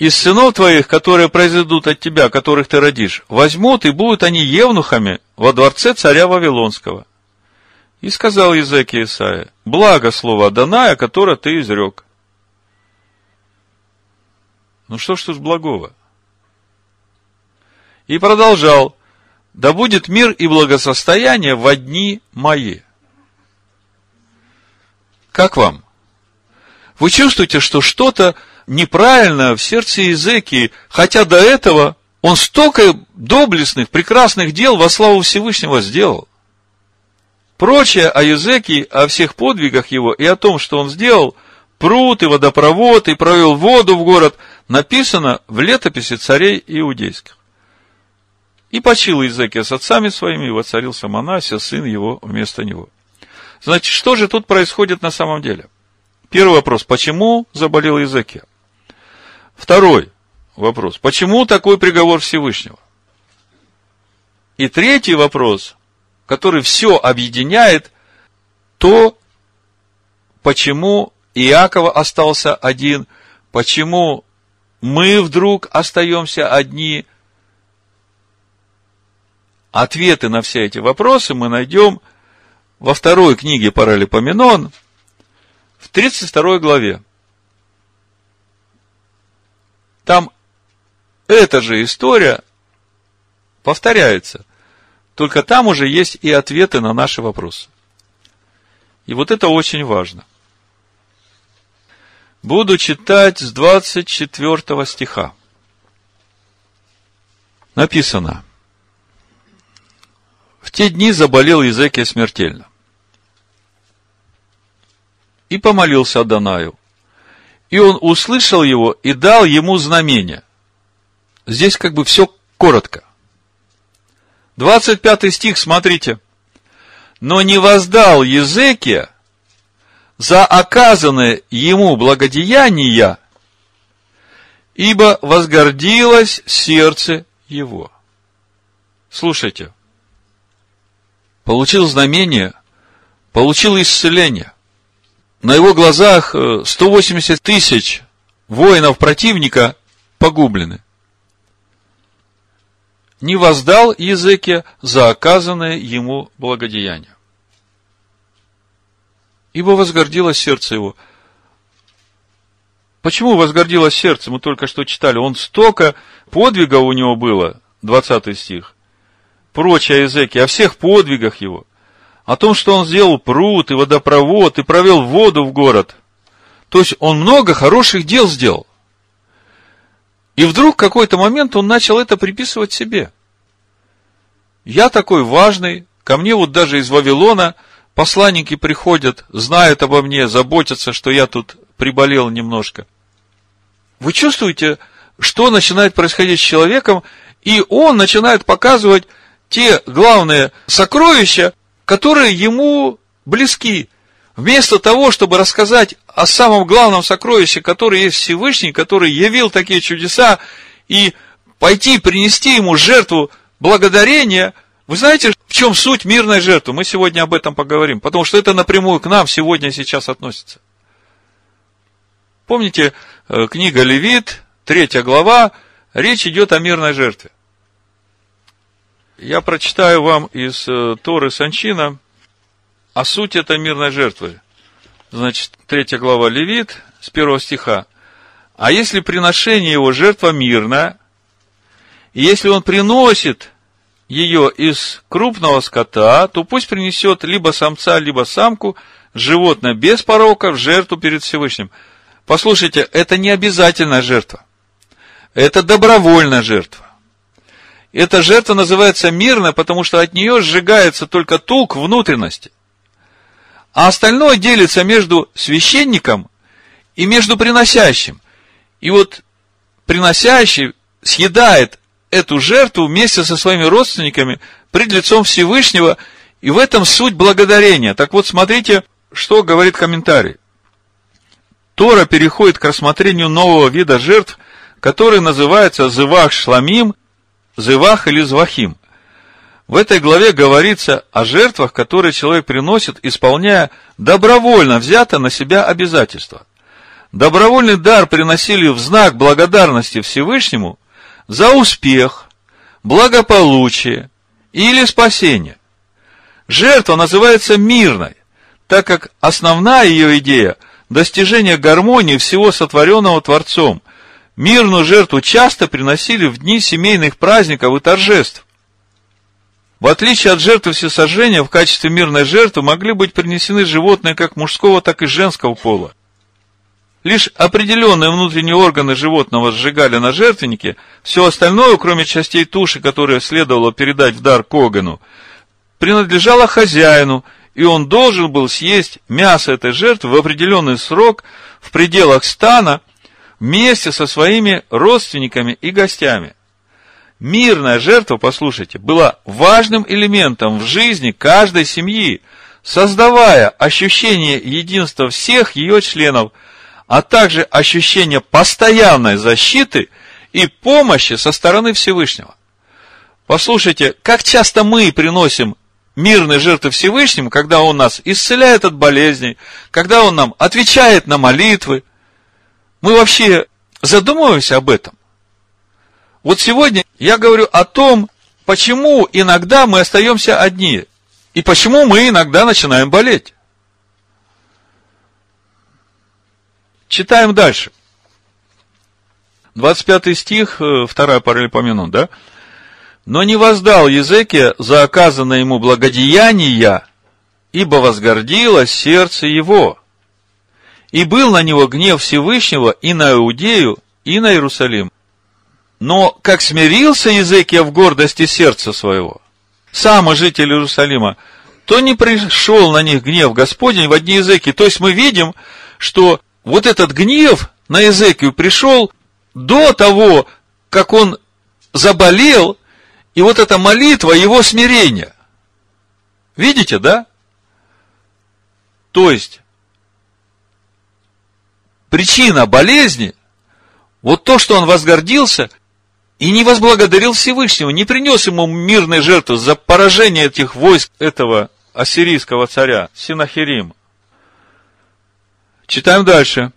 Из сынов твоих, которые произойдут от тебя, которых ты родишь, возьмут и будут они евнухами во дворце царя Вавилонского. И сказал Езеки Исаия, благо слово Аданая, которое ты изрек. Ну что ж тут благого? И продолжал, да будет мир и благосостояние в дни мои. Как вам? Вы чувствуете, что что-то неправильно в сердце Иезекии, хотя до этого он столько доблестных, прекрасных дел во славу Всевышнего сделал. Прочее о Езекии, о всех подвигах его и о том, что он сделал, пруд и водопровод, и провел воду в город, написано в летописи царей иудейских. И почил Иезекия с отцами своими, и воцарился Манасия, сын его, вместо него. Значит, что же тут происходит на самом деле? Первый вопрос. Почему заболел Иезекия? Второй вопрос. Почему такой приговор Всевышнего? И третий вопрос, который все объединяет, то, почему Иаков остался один, почему мы вдруг остаемся одни. ответы на все эти вопросы мы найдем во второй книге Паралипоменон, в 32 главе. Там эта же история повторяется, только там уже есть и ответы на наши вопросы. И вот это очень важно. Буду читать с 24 стиха. Написано. В те дни заболел Езекия смертельно. И помолился Адонаю. И он услышал его и дал ему знамение. Здесь как бы все коротко. 25 стих, смотрите. Но не воздал Езекия за оказанное ему благодеяние, ибо возгордилось сердце его. Слушайте, получил знамение, получил исцеление. На его глазах 180 э, тысяч воинов противника погублены. Не воздал языке за оказанное ему благодеяние. Ибо возгордилось сердце его. Почему возгордилось сердце? Мы только что читали. Он столько подвига у него было, 20 стих, прочее языки, о всех подвигах его о том, что он сделал пруд и водопровод и провел воду в город. То есть он много хороших дел сделал. И вдруг в какой-то момент он начал это приписывать себе. Я такой важный, ко мне вот даже из Вавилона посланники приходят, знают обо мне, заботятся, что я тут приболел немножко. Вы чувствуете, что начинает происходить с человеком, и он начинает показывать те главные сокровища, которые ему близки. Вместо того, чтобы рассказать о самом главном сокровище, которое есть Всевышний, который явил такие чудеса, и пойти принести ему жертву благодарения, вы знаете, в чем суть мирной жертвы? Мы сегодня об этом поговорим, потому что это напрямую к нам сегодня и сейчас относится. Помните, э, книга Левит, третья глава, речь идет о мирной жертве. Я прочитаю вам из э, Торы Санчина о сути этой мирной жертвы. Значит, третья глава Левит, с первого стиха. А если приношение его жертва мирная, и если он приносит ее из крупного скота, то пусть принесет либо самца, либо самку, животное без порока в жертву перед Всевышним. Послушайте, это не обязательная жертва. Это добровольная жертва. Эта жертва называется мирной, потому что от нее сжигается только тук внутренности. А остальное делится между священником и между приносящим. И вот приносящий съедает эту жертву вместе со своими родственниками пред лицом Всевышнего, и в этом суть благодарения. Так вот, смотрите, что говорит комментарий. Тора переходит к рассмотрению нового вида жертв, который называется Зывах Шламим Зывах или Звахим. В этой главе говорится о жертвах, которые человек приносит, исполняя добровольно взято на себя обязательства. Добровольный дар приносили в знак благодарности Всевышнему за успех, благополучие или спасение. Жертва называется мирной, так как основная ее идея – достижение гармонии всего сотворенного Творцом, Мирную жертву часто приносили в дни семейных праздников и торжеств. В отличие от жертвы всесожжения, в качестве мирной жертвы могли быть принесены животные как мужского, так и женского пола. Лишь определенные внутренние органы животного сжигали на жертвеннике, все остальное, кроме частей туши, которые следовало передать в дар Когану, принадлежало хозяину, и он должен был съесть мясо этой жертвы в определенный срок в пределах стана вместе со своими родственниками и гостями. Мирная жертва, послушайте, была важным элементом в жизни каждой семьи, создавая ощущение единства всех ее членов, а также ощущение постоянной защиты и помощи со стороны Всевышнего. Послушайте, как часто мы приносим мирные жертвы Всевышнему, когда Он нас исцеляет от болезней, когда Он нам отвечает на молитвы, мы вообще задумываемся об этом? Вот сегодня я говорю о том, почему иногда мы остаемся одни? И почему мы иногда начинаем болеть? Читаем дальше. 25 стих, э, вторая параллель да? Но не воздал Езекия за оказанное ему благодеяние, ибо возгордилось сердце его. И был на него гнев Всевышнего и на Иудею, и на Иерусалим. Но как смирился Езекия в гордости сердца своего, сам житель Иерусалима, то не пришел на них гнев Господень в одни языки. То есть мы видим, что вот этот гнев на Езекию пришел до того, как он заболел, и вот эта молитва его смирения. Видите, да? То есть, причина болезни, вот то, что он возгордился и не возблагодарил Всевышнего, не принес ему мирной жертвы за поражение этих войск этого ассирийского царя Синахирима. Читаем дальше.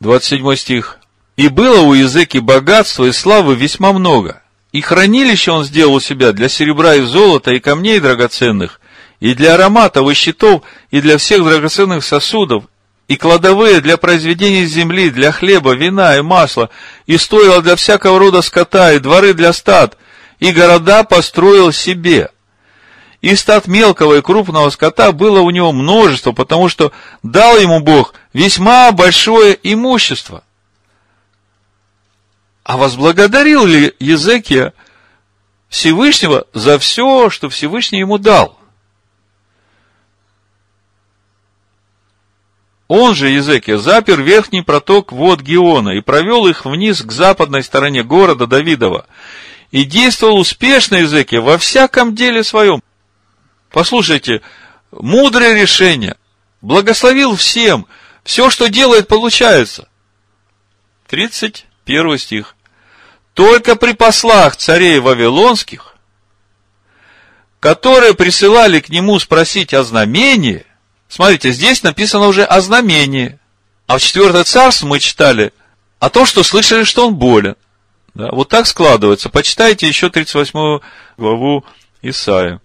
27 стих. «И было у Языки богатства и славы весьма много, и хранилище он сделал у себя для серебра и золота, и камней драгоценных, и для ароматов, и щитов, и для всех драгоценных сосудов, и кладовые для произведения земли, для хлеба, вина и масла, и стоило для всякого рода скота, и дворы для стад, и города построил себе. И стад мелкого и крупного скота было у него множество, потому что дал ему Бог весьма большое имущество. А возблагодарил ли Езекия Всевышнего за все, что Всевышний ему дал? Он же, Езекия, запер верхний проток вод Геона и провел их вниз к западной стороне города Давидова. И действовал успешно Езекия во всяком деле своем. Послушайте, мудрое решение. Благословил всем. Все, что делает, получается. 31 стих. Только при послах царей Вавилонских, которые присылали к нему спросить о знамении, смотрите, здесь написано уже о знамении, а в четвертое царство мы читали о том, что слышали, что он болен. Да, вот так складывается. Почитайте еще 38 главу Исаия.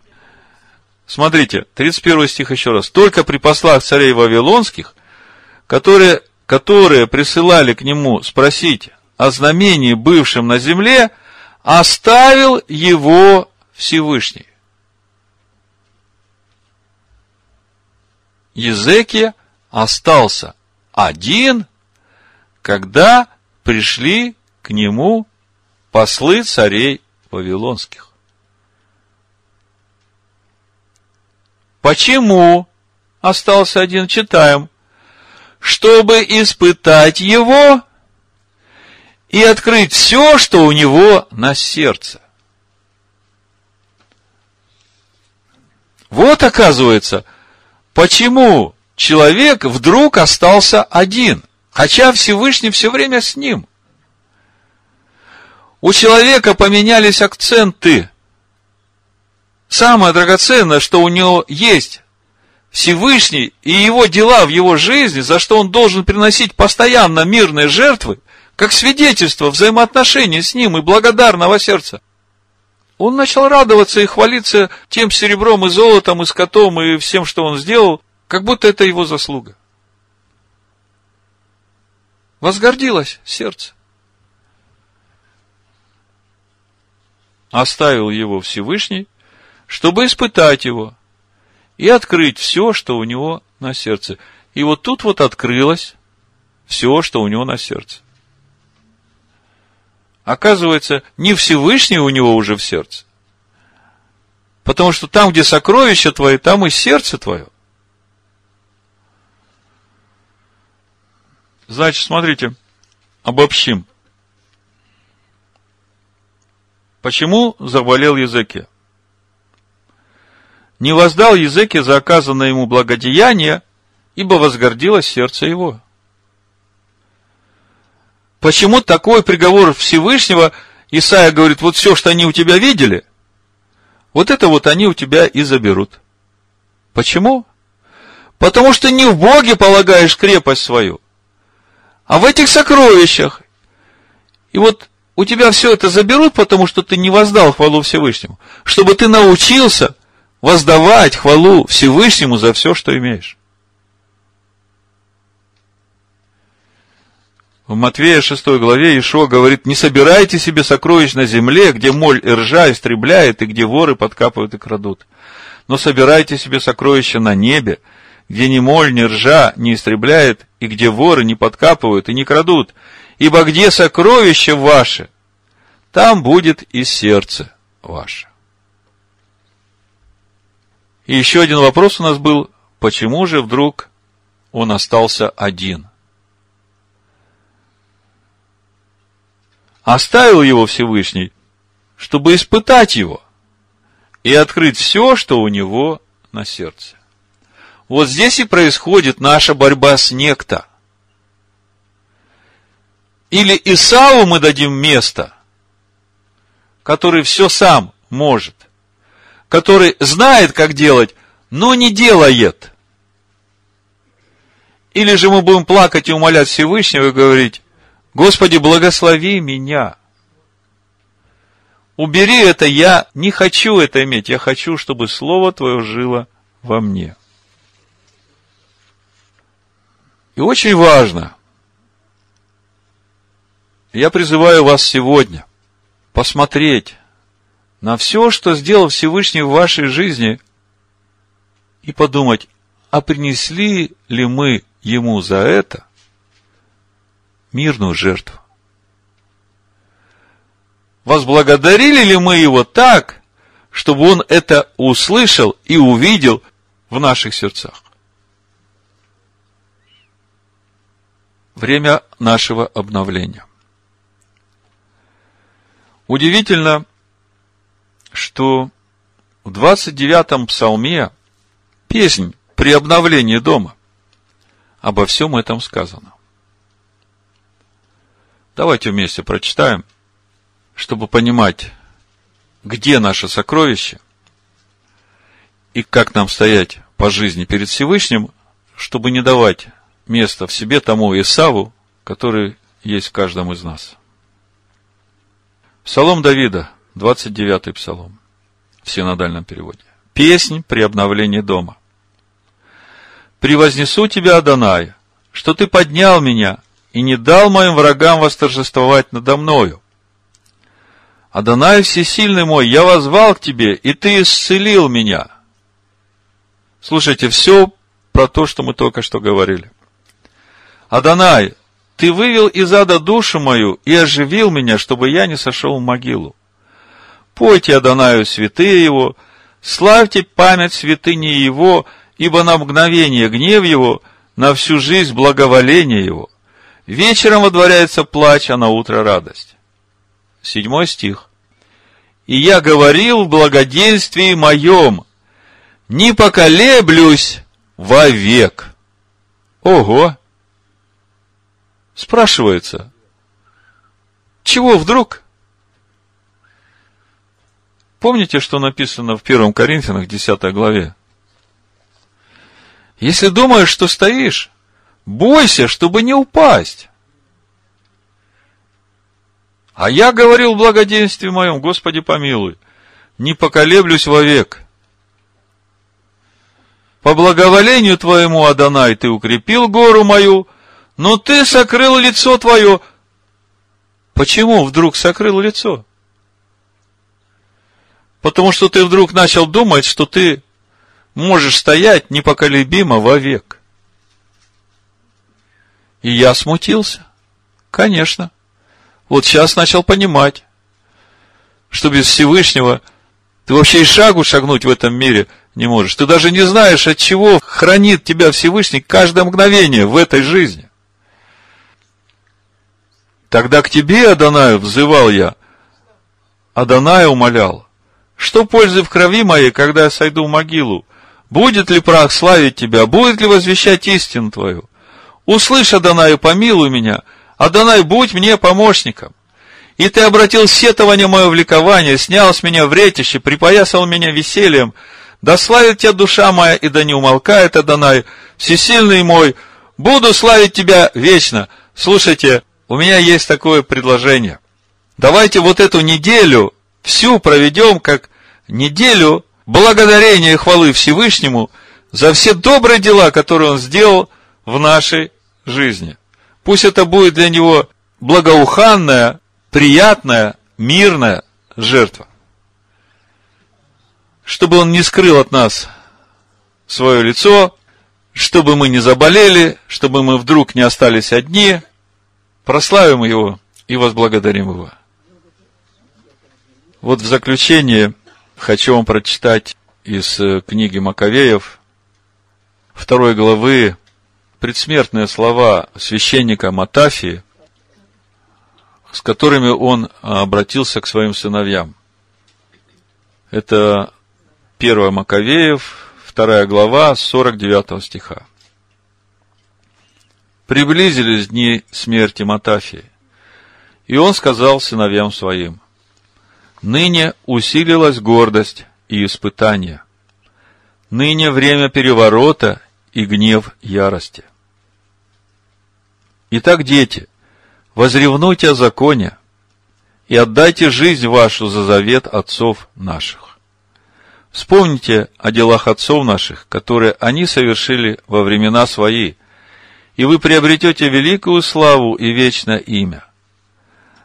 Смотрите, 31 стих еще раз. Только при послах царей Вавилонских, которые, которые присылали к нему спросить о знамении, бывшем на земле, оставил его Всевышний. Езекия остался один, когда пришли к нему послы царей Вавилонских. Почему остался один? Читаем. Чтобы испытать его и открыть все, что у него на сердце. Вот оказывается, почему человек вдруг остался один, хотя Всевышний все время с ним. У человека поменялись акценты. Самое драгоценное, что у него есть Всевышний и его дела в его жизни, за что он должен приносить постоянно мирные жертвы, как свидетельство взаимоотношений с ним и благодарного сердца. Он начал радоваться и хвалиться тем серебром и золотом, и скотом, и всем, что он сделал, как будто это его заслуга. Возгордилось сердце. Оставил его Всевышний, чтобы испытать его и открыть все, что у него на сердце. И вот тут вот открылось все, что у него на сердце. Оказывается, не Всевышний у него уже в сердце. Потому что там, где сокровища твои, там и сердце твое. Значит, смотрите, обобщим. Почему заболел Языке? не воздал языке за оказанное ему благодеяние, ибо возгордилось сердце его. Почему такой приговор Всевышнего Исаия говорит, вот все, что они у тебя видели, вот это вот они у тебя и заберут. Почему? Потому что не в Боге полагаешь крепость свою, а в этих сокровищах. И вот у тебя все это заберут, потому что ты не воздал хвалу Всевышнему. Чтобы ты научился воздавать хвалу Всевышнему за все, что имеешь. В Матвея 6 главе Ишо говорит, не собирайте себе сокровищ на земле, где моль и ржа истребляет, и где воры подкапывают и крадут. Но собирайте себе сокровища на небе, где ни моль, ни ржа не истребляет, и где воры не подкапывают и не крадут. Ибо где сокровище ваше, там будет и сердце ваше. И еще один вопрос у нас был, почему же вдруг он остался один? Оставил его Всевышний, чтобы испытать его и открыть все, что у него на сердце. Вот здесь и происходит наша борьба с некто. Или Исаву мы дадим место, который все сам может – который знает, как делать, но не делает. Или же мы будем плакать и умолять Всевышнего и говорить, Господи, благослови меня. Убери это, я не хочу это иметь, я хочу, чтобы Слово Твое жило во мне. И очень важно, я призываю вас сегодня посмотреть на все, что сделал Всевышний в вашей жизни, и подумать, а принесли ли мы ему за это мирную жертву? Возблагодарили ли мы его так, чтобы он это услышал и увидел в наших сердцах? Время нашего обновления. Удивительно, что в 29-м псалме песнь при обновлении дома. Обо всем этом сказано. Давайте вместе прочитаем, чтобы понимать, где наше сокровище и как нам стоять по жизни перед Всевышним, чтобы не давать места в себе тому Исаву, который есть в каждом из нас. Псалом Давида, 29-й псалом в синодальном переводе. Песнь при обновлении дома. «Превознесу тебя, Адонай, что ты поднял меня и не дал моим врагам восторжествовать надо мною. Адонай всесильный мой, я возвал к тебе, и ты исцелил меня». Слушайте, все про то, что мы только что говорили. Адонай, ты вывел из ада душу мою и оживил меня, чтобы я не сошел в могилу. Пойте Адонаю святые его, славьте память святыни его, ибо на мгновение гнев его, на всю жизнь благоволение его. Вечером водворяется плач, а на утро радость. Седьмой стих. И я говорил в благоденствии моем, не поколеблюсь вовек. Ого! Спрашивается, чего вдруг? Помните, что написано в 1 Коринфянах 10 главе? Если думаешь, что стоишь, бойся, чтобы не упасть. А я говорил в благоденствии моем, Господи помилуй, не поколеблюсь вовек. По благоволению твоему, Адонай, ты укрепил гору мою, но ты сокрыл лицо твое. Почему вдруг сокрыл лицо? Потому что ты вдруг начал думать, что ты можешь стоять непоколебимо вовек. И я смутился. Конечно. Вот сейчас начал понимать, что без Всевышнего ты вообще и шагу шагнуть в этом мире не можешь. Ты даже не знаешь, от чего хранит тебя Всевышний каждое мгновение в этой жизни. Тогда к тебе, Адонаю, взывал я, Адонай умолял, что пользы в крови моей, когда я сойду в могилу? Будет ли прах славить тебя? Будет ли возвещать истину твою? Услышь, Адонай, помилуй меня. Адонай, будь мне помощником. И ты обратил сетование мое в ликование, снял с меня вретище, припоясал меня весельем. Да славит тебя душа моя, и да не умолкает, Адонай, всесильный мой, буду славить тебя вечно. Слушайте, у меня есть такое предложение. Давайте вот эту неделю всю проведем как неделю благодарения и хвалы Всевышнему за все добрые дела, которые Он сделал в нашей жизни. Пусть это будет для Него благоуханная, приятная, мирная жертва. Чтобы Он не скрыл от нас свое лицо, чтобы мы не заболели, чтобы мы вдруг не остались одни, прославим Его и возблагодарим Его. Вот в заключение хочу вам прочитать из э, книги Маковеев, второй главы, предсмертные слова священника Матафии, с которыми он обратился к своим сыновьям. Это 1 Маковеев, 2 глава, 49 стиха. Приблизились дни смерти Матафии, и он сказал сыновьям своим, «Ныне усилилась гордость и испытание. Ныне время переворота и гнев ярости. Итак, дети, возревнуйте о законе и отдайте жизнь вашу за завет отцов наших. Вспомните о делах отцов наших, которые они совершили во времена свои, и вы приобретете великую славу и вечное имя.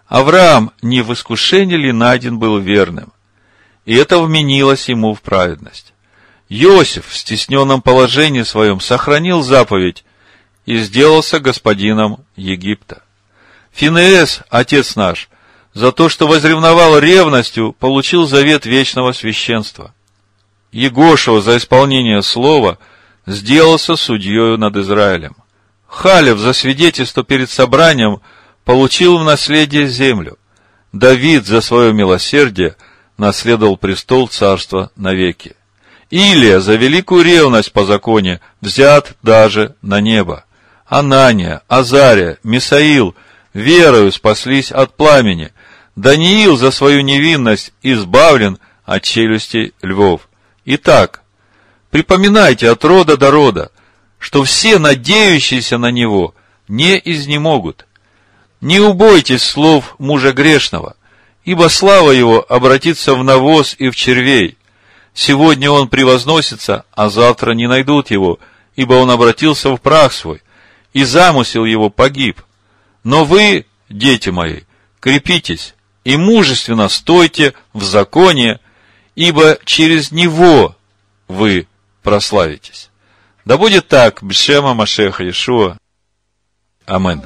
Авраам не в искушении ли найден был верным, и это вменилось ему в праведность. Иосиф в стесненном положении своем сохранил заповедь и сделался господином Египта. Финеес, отец наш, за то, что возревновал ревностью, получил завет вечного священства. Егошева за исполнение слова сделался судьей над Израилем. Халев за свидетельство перед собранием получил в наследие землю. Давид за свое милосердие наследовал престол царства навеки. Илия за великую ревность по законе взят даже на небо. Анания, Азария, Мисаил верою спаслись от пламени. Даниил за свою невинность избавлен от челюсти львов. Итак, припоминайте от рода до рода, что все надеющиеся на него не изнемогут. Не убойтесь слов мужа грешного, ибо слава его обратится в навоз и в червей. Сегодня он превозносится, а завтра не найдут его, ибо он обратился в прах свой, и замысел его погиб. Но вы, дети мои, крепитесь и мужественно стойте в законе, ибо через него вы прославитесь. Да будет так, Бшема Машеха Иешуа. Амин.